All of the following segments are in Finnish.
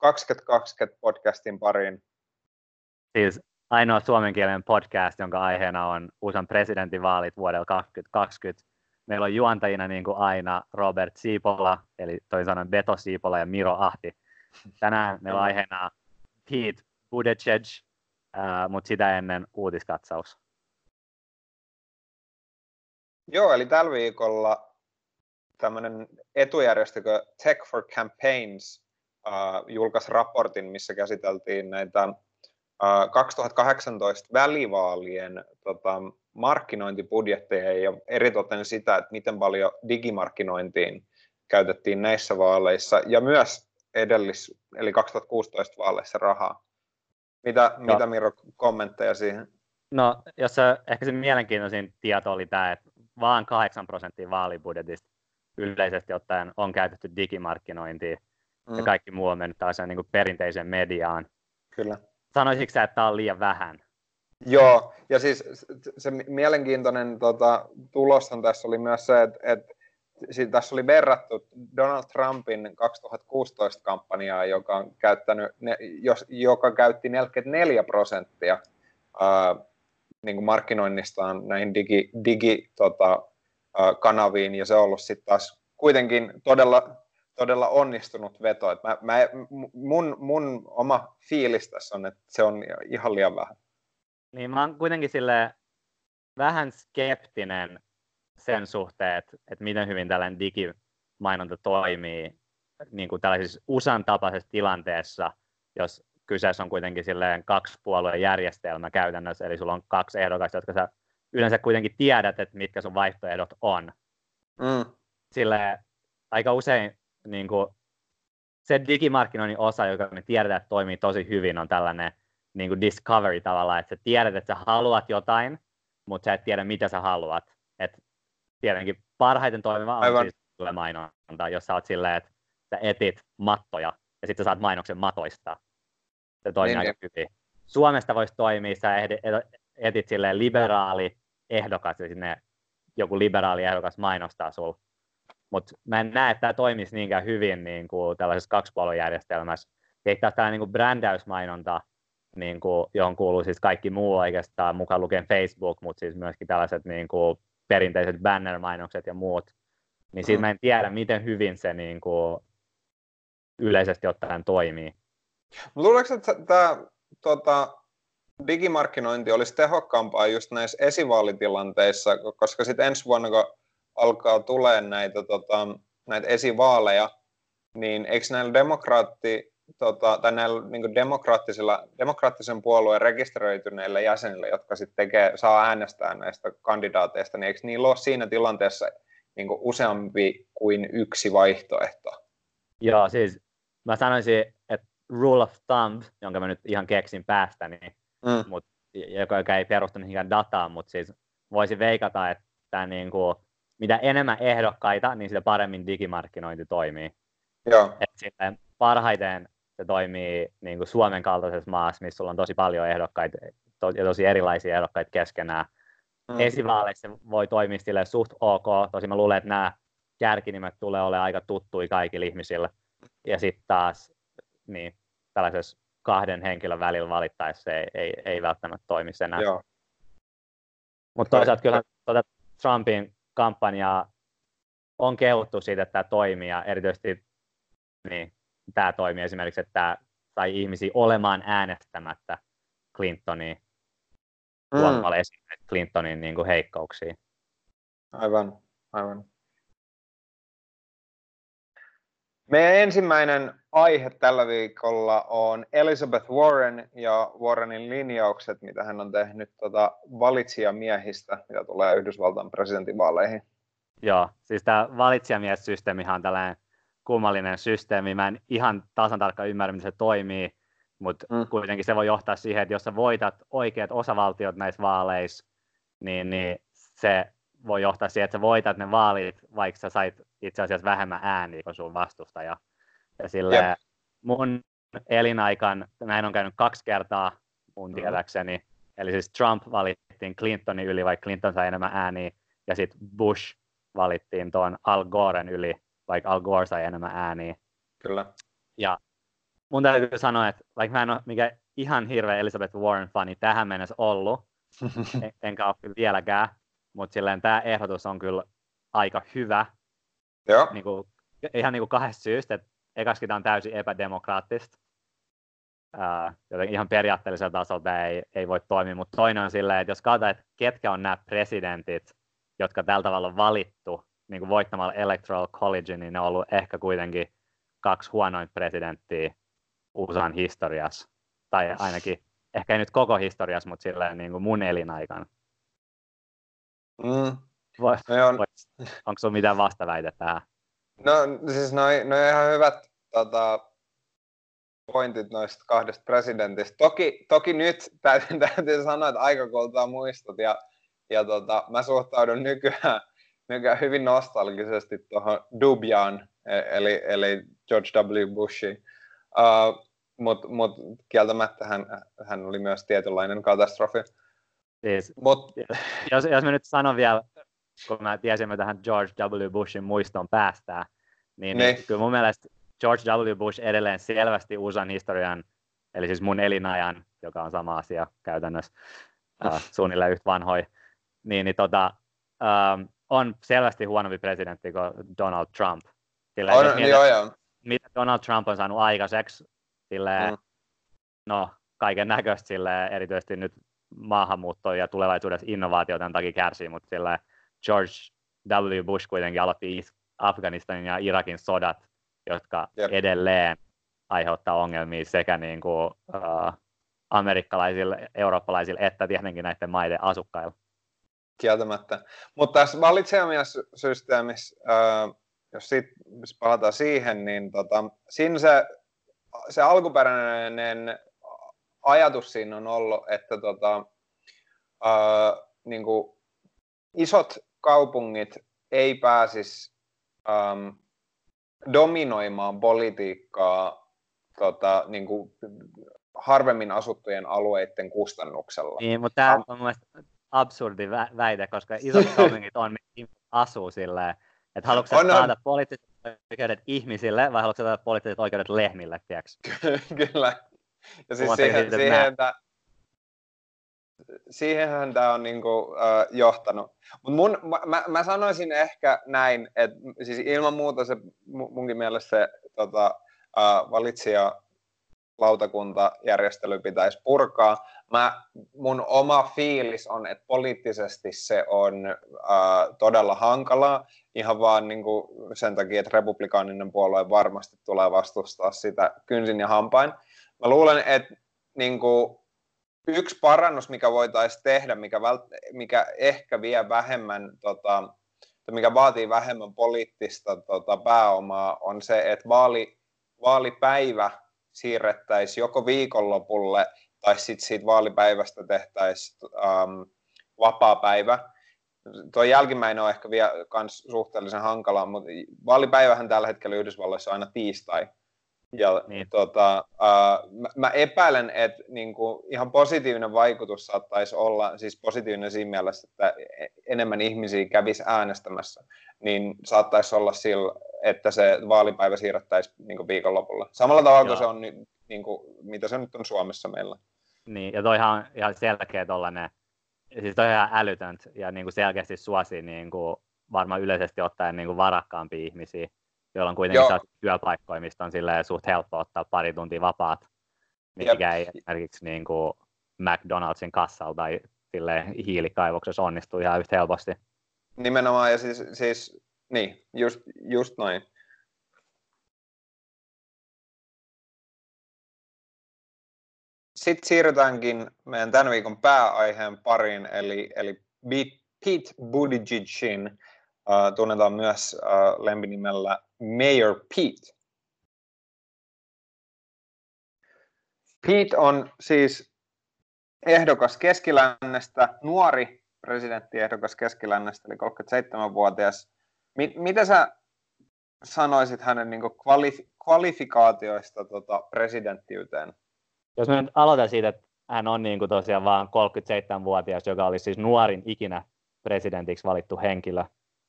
2020 podcastin pariin. Siis ainoa suomenkielinen podcast, jonka aiheena on USAn presidentinvaalit vuodella 2020. Meillä on juontajina niin kuin aina Robert Siipola, eli toisin sanoen Beto Siipola ja Miro Ahti. Tänään meillä on aiheena Pete Buttigieg, mutta sitä ennen uutiskatsaus. Joo, eli tällä viikolla tämmöinen etujärjestö Tech for Campaigns julkaisi raportin, missä käsiteltiin näitä uh, 2018 välivaalien tota, markkinointibudjetteja ja eritoten sitä, että miten paljon digimarkkinointiin käytettiin näissä vaaleissa ja myös edellis, eli 2016 vaaleissa rahaa. Mitä, mitä Miro kommentteja siihen? No, jos se, ehkä se mielenkiintoisin tieto oli tämä, että vaan 8 prosenttia vaalibudjetista yleisesti ottaen on käytetty digimarkkinointiin mm. ja kaikki muu on mennyt taas niin perinteiseen mediaan. Kyllä. Sanoisitko sä, että tämä on liian vähän? Joo, ja siis se mielenkiintoinen tota, tuloshan tässä oli myös se, että, että siitä tässä oli verrattu Donald Trumpin 2016 kampanjaa, joka, on käyttänyt, jos, joka käytti 44 prosenttia ää, niin kuin markkinoinnistaan näihin digi, digi tota, ää, kanaviin, ja se on ollut sitten taas kuitenkin todella, todella onnistunut veto. Et mä, mä, mun, mun oma fiilis tässä on, että se on ihan liian vähän. Niin mä oon kuitenkin sille vähän skeptinen sen suhteen, että, että miten hyvin tällainen digimainonta toimii niin kuin tällaisessa usan tapaisessa tilanteessa, jos kyseessä on kuitenkin silleen kaksi puolueen järjestelmä käytännössä, eli sulla on kaksi ehdokasta, jotka sä yleensä kuitenkin tiedät, että mitkä sun vaihtoehdot on. Mm. Sille aika usein niin kuin, se digimarkkinoinnin osa, joka me tiedetään, että toimii tosi hyvin, on tällainen niin kuin discovery tavallaan, että sä tiedät, että sä haluat jotain, mutta sä et tiedä, mitä sä haluat. Et tietenkin parhaiten toimiva on Aivan. siis mainonta, jos sä oot silleen, että sä etit mattoja ja sitten saat mainoksen matoista. Se toimii niin, aika niin. hyvin. Suomesta voisi toimia, sä etit silleen liberaali ehdokas, eli sinne joku liberaali ehdokas mainostaa sul. Mutta mä en näe, että tämä toimisi niinkään hyvin niin kuin tällaisessa kaksipuoluejärjestelmässä. Sitten taas tällainen niin brändäysmainonta, niin kuin, johon kuuluu siis kaikki muu oikeastaan, mukaan lukien Facebook, mutta siis myöskin tällaiset niin kuin, perinteiset banner-mainokset ja muut, niin siitä mm. mä en tiedä, miten hyvin se niin kuin, yleisesti ottaen toimii. Luuletko, että tämä tota, digimarkkinointi olisi tehokkaampaa just näissä esivaalitilanteissa, koska sitten ensi vuonna, kun alkaa tulee näitä, tota, näitä esivaaleja, niin eikö näillä demokraatti, tota, tai näillä niin demokraattisilla, demokraattisen puolueen rekisteröityneillä jäsenillä, jotka sitten tekee, saa äänestää näistä kandidaateista, niin eikö niillä ole siinä tilanteessa niin useampi kuin yksi vaihtoehto? Joo, siis mä sanoisin, että rule of thumb, jonka mä nyt ihan keksin päästäni, niin, mm. mut, joka, joka ei perustu mihinkään dataan, mutta siis voisi veikata, että niin kuin, mitä enemmän ehdokkaita, niin sitä paremmin digimarkkinointi toimii. Joo. Et sitten parhaiten se toimii niin kuin Suomen kaltaisessa maassa, missä sulla on tosi paljon ehdokkaita to, ja tosi erilaisia ehdokkaita keskenään. Mm. Esivaaleissa voi toimia sille suht ok, tosi mä luulen, että nämä kärkinimet tulee olemaan aika tuttui kaikille ihmisille. Ja sitten taas niin, tällaisessa kahden henkilön välillä valittaessa se ei, ei, ei välttämättä toimi enää. Mutta toisaalta kyllä tuota Trumpin kampanjaa on kehuttu siitä, että tämä toimii ja erityisesti niin, tämä toimii esimerkiksi, että tämä sai ihmisiä olemaan äänestämättä Clintonia tuomalla mm. Clintonin niin kuin, heikkouksia. Aivan, aivan. Meidän ensimmäinen aihe tällä viikolla on Elizabeth Warren ja Warrenin linjaukset, mitä hän on tehnyt tota, valitsijamiehistä, mitä tulee Yhdysvaltain presidentinvaaleihin. Joo, siis tämä valitsijamiessysteemihan on tällainen kummallinen systeemi. Mä en ihan tasan tarkkaan ymmärrä, miten se toimii, mutta mm. kuitenkin se voi johtaa siihen, että jos sä voitat oikeat osavaltiot näissä vaaleissa, niin, niin se voi johtaa siihen, että sä voitat ne vaalit, vaikka sä sait itse asiassa vähemmän ääniä kuin sun vastustaja. Ja sille mun elinaikan, näin on käynyt kaksi kertaa mun mm-hmm. tietääkseni. Mm. Eli siis Trump valittiin Clintonin yli, vaikka Clinton sai enemmän ääniä, ja sitten Bush valittiin tuon Al Goren yli, vaikka Al Gore sai enemmän ääniä. Kyllä. Ja mun täytyy sanoa, että vaikka mä en ole mikä ihan hirveä Elizabeth Warren-fani tähän mennessä ollut, en, enkä ole kyllä vieläkään, mutta silleen tämä ehdotus on kyllä aika hyvä. Joo. Niin kuin, ihan niin kuin kahdesta syystä, että tämä on täysin epädemokraattista, joten ihan periaatteellisella tasolla tämä ei, ei voi toimia, mutta toinen on silleen, että jos katsotaan, että ketkä on nämä presidentit, jotka tällä tavalla on valittu niin kuin voittamalla Electoral College, niin ne on ollut ehkä kuitenkin kaksi huonointa presidenttiä USAn historiassa. Tai ainakin, ehkä ei nyt koko historiassa, mutta silleen niin kuin mun elinaikana. Mm. Voi, No on, onko sinulla mitään vastaväitä tähän? no siis noi, noi ihan hyvät tota, pointit noista kahdesta presidentistä. Toki, toki nyt täytyy, täytyy sanoa, että aika kultaa muistot ja, ja tota, mä suhtaudun nykyään, nykyään hyvin nostalgisesti tuohon Dubiaan, e- eli, eli George W. Bushiin. Uh, Mutta mut kieltämättä hän, hän oli myös tietynlainen katastrofi. Siis, Mut, jos, jos mä nyt sanon vielä, kun mä tiesin, että tähän George W. Bushin muistoon päästään, niin, niin. Niin. kyllä mun mielestä George W. Bush edelleen selvästi USAn historian, eli siis mun elinajan, joka on sama asia käytännössä, äh, suunnilleen yhtä vanhoi, niin, niin tota, ähm, on selvästi huonompi presidentti kuin Donald Trump. Sillä on, mietit, joo, joo. mitä Donald Trump on saanut aikaiseksi, silleen, Mm. no, kaiken näköistä silleen, erityisesti nyt maahanmuuttoa ja tulevaisuudessa innovaatioiden takia kärsii, mutta silleen, George W. Bush kuitenkin aloitti Is- Afganistanin ja Irakin sodat, jotka Jep. edelleen aiheuttaa ongelmia sekä niin kuin, uh, amerikkalaisille, eurooppalaisille että tietenkin näiden maiden asukkaille. Kieltämättä. Mutta tässä valitsijamiessysteemissä, äh, jos sit, jos palataan siihen, niin tota, siinä se, se alkuperäinen ajatus siinä on ollut, että tota, äh, niin kuin isot kaupungit ei pääsisi ähm, dominoimaan politiikkaa tota, niin kuin harvemmin asuttujen alueiden kustannuksella. Niin, mutta tämä on mun mielestä absurdi vä- väite, koska isot kaupungit on, missä asuu silleen, että haluatko On, on. poliittiset oikeudet ihmisille vai haluatko sä taata poliittiset oikeudet lehmille, tiedätkö? Kyllä. Ja siis siihen, siihen, että siihenhän tämä on niinku, äh, johtanut. Mut mun, mä- mä, sanoisin ehkä näin, että siis ilman muuta se mu- munkin mielestä se tota, äh, valitsija lautakuntajärjestely pitäisi purkaa. Mä, mun oma fiilis on, että poliittisesti se on äh, todella hankalaa, ihan vaan niin kuin sen takia, että republikaaninen puolue varmasti tulee vastustaa sitä kynsin ja hampain. Mä luulen, että niin kuin, yksi parannus, mikä voitaisiin tehdä, mikä, vält- mikä ehkä vie vähemmän, tota, mikä vaatii vähemmän poliittista tota, pääomaa, on se, että vaali, vaalipäivä siirrettäisiin joko viikonlopulle tai sitten siitä vaalipäivästä tehtäisiin ähm, vapaa-päivä. Tuo jälkimmäinen on ehkä vielä kans suhteellisen hankala, mutta vaalipäivähän tällä hetkellä Yhdysvalloissa on aina tiistai. Ja Niin. tota, uh, mä, mä epäilen, että niinku, ihan positiivinen vaikutus saattaisi olla, siis positiivinen siinä mielessä, että e- enemmän ihmisiä kävisi äänestämässä, niin saattaisi olla sillä, että se vaalipäivä siirrettäisiin niinku viikonlopulla. Samalla tavalla kuin se on, niinku, mitä se nyt on Suomessa meillä. Niin, ja toihan on ihan selkeä tollanen, siis toi on ihan älytöntä ja niin kuin selkeästi suosii niin kuin varmaan yleisesti ottaen niin kuin varakkaampia ihmisiä, joilla on kuitenkin Joo. työpaikkoja, mistä on silleen suht helppo ottaa pari tuntia vapaat, mikä ei esimerkiksi niin kuin McDonaldsin kassalla tai silleen hiilikaivoksessa onnistu ihan yhtä helposti. Nimenomaan, ja siis, siis niin, just, just noin. Sitten siirrytäänkin meidän tämän viikon pääaiheen pariin, eli, eli Pete Buttigiegin, uh, tunnetaan myös uh, lempinimellä Mayor Pete. Pete on siis ehdokas Keskilännestä, nuori presidenttiehdokas Keskilännestä, eli 37-vuotias. Mi- mitä sä sanoisit hänen niin kvalif- kvalifikaatioista tota, presidenttiyteen? Jos mä nyt aloitan siitä, että hän on niin kuin tosiaan vaan 37-vuotias, joka oli siis nuorin ikinä presidentiksi valittu henkilö.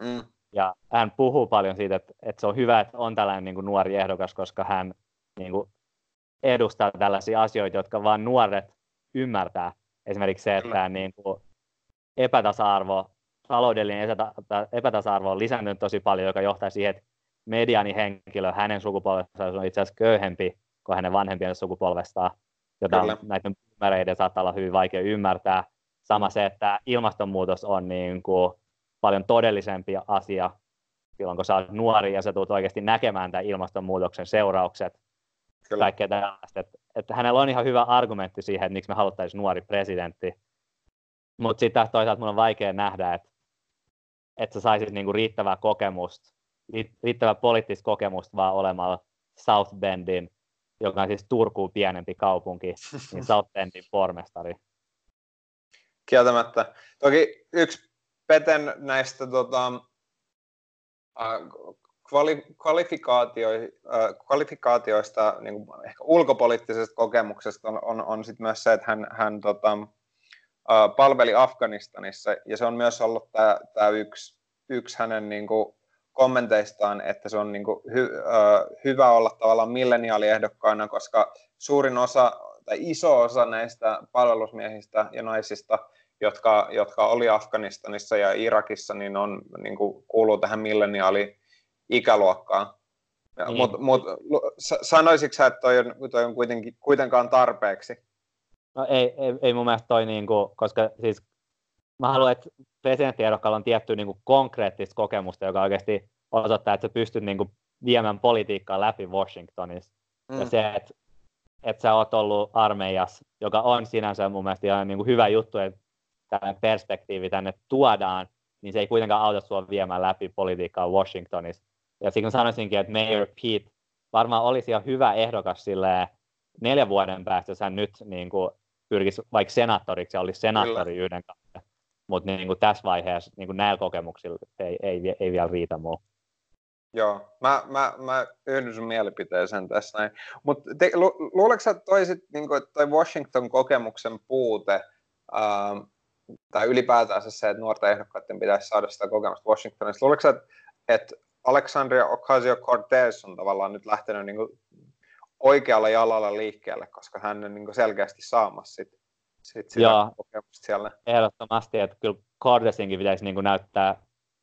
Mm. Ja hän puhuu paljon siitä, että, että se on hyvä, että on tällainen niin kuin nuori ehdokas, koska hän niin kuin edustaa tällaisia asioita, jotka vain nuoret ymmärtää. Esimerkiksi se, että niin kuin epätasa-arvo, taloudellinen epätasa-arvo on lisääntynyt tosi paljon, joka johtaa siihen, että mediaanihenkilö hänen sukupolvestaan on itse asiassa köyhempi kuin hänen vanhempien sukupolvestaan, jota Kyllä. näiden boomereiden saattaa olla hyvin vaikea ymmärtää. Sama se, että ilmastonmuutos on niin kuin paljon todellisempi asia silloin, kun sä olet nuori ja sä tulet oikeasti näkemään tämän ilmastonmuutoksen seuraukset. Kyllä. Kaikkea tällaista. Että, että hänellä on ihan hyvä argumentti siihen, että miksi me haluttaisiin nuori presidentti. Mutta sitten taas toisaalta mun on vaikea nähdä, että, että sä saisit niinku riittävää kokemusta, riittävää poliittista kokemusta vaan olemalla South Bendin, joka on siis Turkuun pienempi kaupunki, niin South Bendin pormestari. Kieltämättä. Toki yksi Peten näistä tota, kvali, kvalifikaatio, kvalifikaatioista, niin kuin ehkä ulkopoliittisesta kokemuksesta on, on, on sit myös se, että hän, hän tota, palveli Afganistanissa, ja se on myös ollut tämä yksi, yksi hänen niin kuin, kommenteistaan, että se on niin kuin, hy, uh, hyvä olla tavallaan milleniaaliehdokkaana, koska suurin osa tai iso osa näistä palvelusmiehistä ja naisista jotka, jotka oli Afganistanissa ja Irakissa, niin, on, niin kuin kuuluu tähän milleniaali-ikäluokkaan. Niin. Mutta mut, sanoisitko sä, että toi on, toi on kuitenkin, kuitenkaan tarpeeksi? No ei, ei, ei mun mielestä toi, niin kuin, koska siis mä haluan, että presidenttiehdokkaalla on tietty niin kuin konkreettista kokemusta, joka oikeasti osoittaa, että sä pystyt niin kuin, viemään politiikkaa läpi Washingtonissa. Mm. Ja se, että, että sä oot ollut armeijassa, joka on sinänsä mun mielestä ihan niin kuin hyvä juttu, että tällainen perspektiivi tänne tuodaan, niin se ei kuitenkaan auta sinua viemään läpi politiikkaa Washingtonissa. Ja siksi sanoisinkin, että Mayor Pete varmaan olisi ihan hyvä ehdokas sille neljän vuoden päästä, jos hän nyt niin kuin, pyrkisi vaikka senaattoriksi ja olisi senaattori Kyllä. yhden kanssa. Mutta niin kuin tässä vaiheessa niin kuin näillä kokemuksilla ei, ei, ei vielä riitä muu. Joo, mä, mä, mä yhdyn sun mielipiteeseen tässä näin. Mutta lu, luuletko että toi, sit, niin kuin, toi Washington-kokemuksen puute ähm, tai ylipäätään se, että nuorten ehdokkaiden pitäisi saada sitä kokemusta Washingtonista. Luuletko että, että Alexandria Ocasio-Cortez on tavallaan nyt lähtenyt niin kuin oikealla jalalla liikkeelle, koska hän on niin kuin selkeästi saamassa sit, sit sitä Joo, kokemusta siellä. ehdottomasti, että kyllä Cortezinkin pitäisi niin kuin näyttää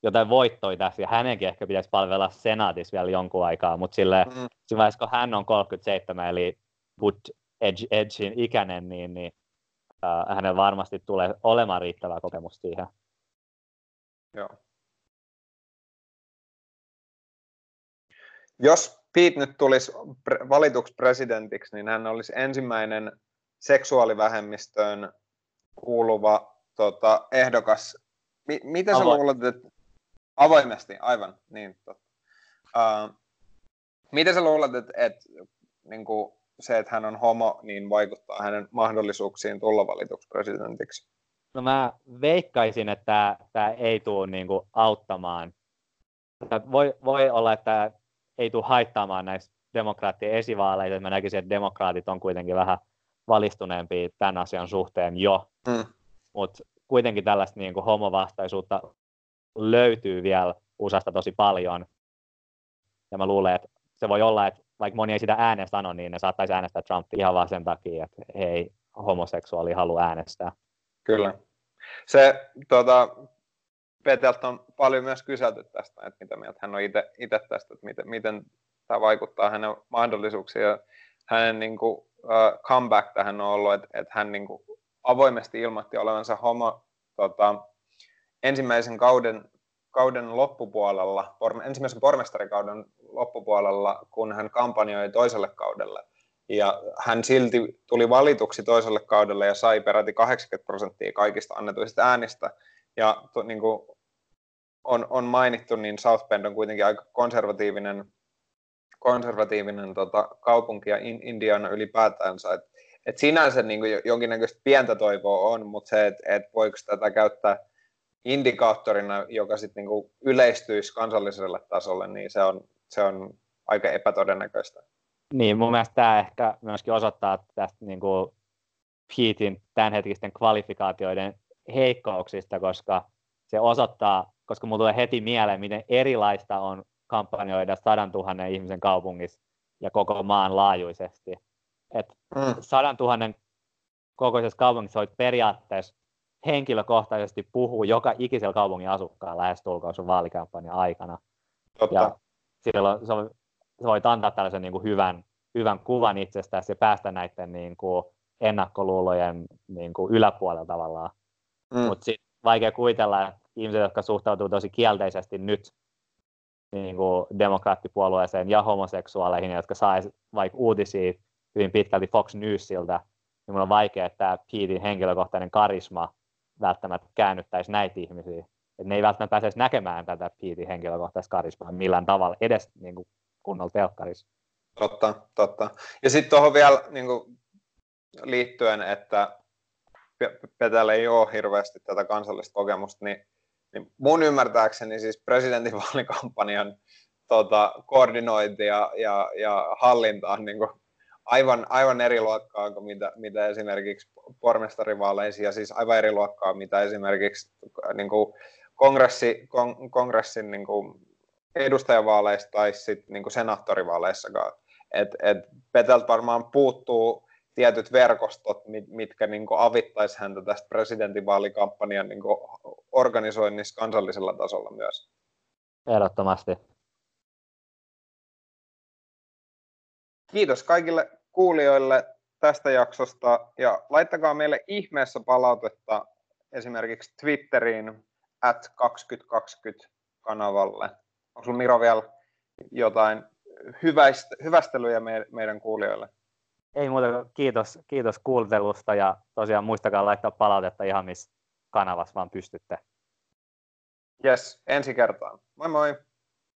jotain voittoja tässä, ja hänenkin ehkä pitäisi palvella senaatissa vielä jonkun aikaa, mutta sille, mm. vaiheessa, kun hän on 37, eli Bud Edge, Edgein ikäinen, niin, niin äh, hänellä varmasti tulee olemaan riittävää kokemusta siihen. Joo. Jos Pete nyt tulisi valituksi presidentiksi, niin hän olisi ensimmäinen seksuaalivähemmistöön kuuluva tota, ehdokas. M- miten Avo- sä luulet, että avoimesti, aivan, niin totta. Uh, miten sä luulet, että, että niin kuin, se, että hän on homo, niin vaikuttaa hänen mahdollisuuksiin tulla valituksi presidentiksi? No mä veikkaisin, että tämä ei tule niin kuin auttamaan. Voi, voi olla, että ei tule haittaamaan näistä demokraattien esivaaleita. Mä näkisin, että demokraatit on kuitenkin vähän valistuneempia tämän asian suhteen jo. Mm. Mutta kuitenkin tällaista niin kuin homovastaisuutta löytyy vielä USAsta tosi paljon. Ja mä luulen, että se voi olla, että vaikka moni ei sitä ääneen sano, niin ne saattaisi äänestää Trumpia ihan vaan sen takia, että ei homoseksuaali halua äänestää. Kyllä. Se tuota, Peteltä on paljon myös kyselty tästä, että mitä mieltä hän on itse tästä, että miten, miten tämä vaikuttaa hänen mahdollisuuksiin. Ja hänen niin kuin, uh, comeback tähän on ollut, että, että hän niin kuin, avoimesti ilmoitti olevansa homo tota, ensimmäisen kauden kauden loppupuolella, ensimmäisen pormestarikauden loppupuolella, kun hän kampanjoi toiselle kaudelle. Ja hän silti tuli valituksi toiselle kaudelle ja sai peräti 80 prosenttia kaikista annetuista äänistä. Ja to, niin kuin on, on mainittu, niin South Bend on kuitenkin aika konservatiivinen, konservatiivinen tota, kaupunki ja in, Indiana ylipäätänsä. Et, et sinänsä niin kuin jonkinnäköistä pientä toivoa on, mutta se, että et voiko tätä käyttää – indikaattorina, joka sitten niinku yleistyisi kansalliselle tasolle, niin se on, se on aika epätodennäköistä. Niin, mun mielestä tämä ehkä myöskin osoittaa tästä niin kuin Petein tämänhetkisten kvalifikaatioiden heikkouksista, koska se osoittaa, koska mulla tulee heti mieleen, miten erilaista on kampanjoida sadan tuhannen ihmisen kaupungissa ja koko maan laajuisesti. että mm. sadan tuhannen kokoisessa kaupungissa voit periaatteessa henkilökohtaisesti puhua joka ikisellä kaupungin asukkaan lähestulkoon sun vaalikampanjan aikana. Totta. Ja silloin sä voit antaa tällaisen niin kuin hyvän, hyvän kuvan itsestäsi ja päästä näiden niin kuin ennakkoluulojen niin kuin yläpuolella tavallaan. Mm. Mutta sitten vaikea kuvitella, että ihmiset, jotka suhtautuu tosi kielteisesti nyt niin kuin demokraattipuolueeseen ja homoseksuaaleihin, jotka sais vaikka uutisia hyvin pitkälti Fox Newsilta, niin on vaikea, että tämä Petein henkilökohtainen karisma välttämättä käännyttäisi näitä ihmisiä. Et ne ei välttämättä pääsisi näkemään tätä Petein henkilökohtaista karismaa millään tavalla, edes niin kuin kunnolla telkkarissa. Totta, totta. Ja sitten tuohon vielä niin kuin, liittyen, että Petellä ei ole hirveästi tätä kansallista kokemusta, niin, niin mun ymmärtääkseni siis presidentinvaalikampanjan tota, koordinointi ja, ja, ja hallinta on niin kuin aivan, aivan eri luokkaa kuin mitä, mitä esimerkiksi pormestarivaaleissa ja siis aivan eri luokkaa mitä esimerkiksi niin kuin kongressi, kon, kongressin niin kuin edustajavaaleissa tai sitten niin kuin senaattorivaaleissakaan. Et, et Peteltä varmaan puuttuu tietyt verkostot, mitkä niin avittaisi häntä tästä presidentinvaalikampanjan niin organisoinnissa kansallisella tasolla myös. Ehdottomasti. Kiitos kaikille kuulijoille tästä jaksosta ja laittakaa meille ihmeessä palautetta esimerkiksi Twitteriin at 2020 kanavalle. Onko sinulla Miro vielä jotain hyvästelyjä meidän kuulijoille? Ei muuta kiitos, kiitos kuuntelusta ja tosiaan muistakaa laittaa palautetta ihan missä kanavassa vaan pystytte. Yes, ensi kertaan. Moi moi!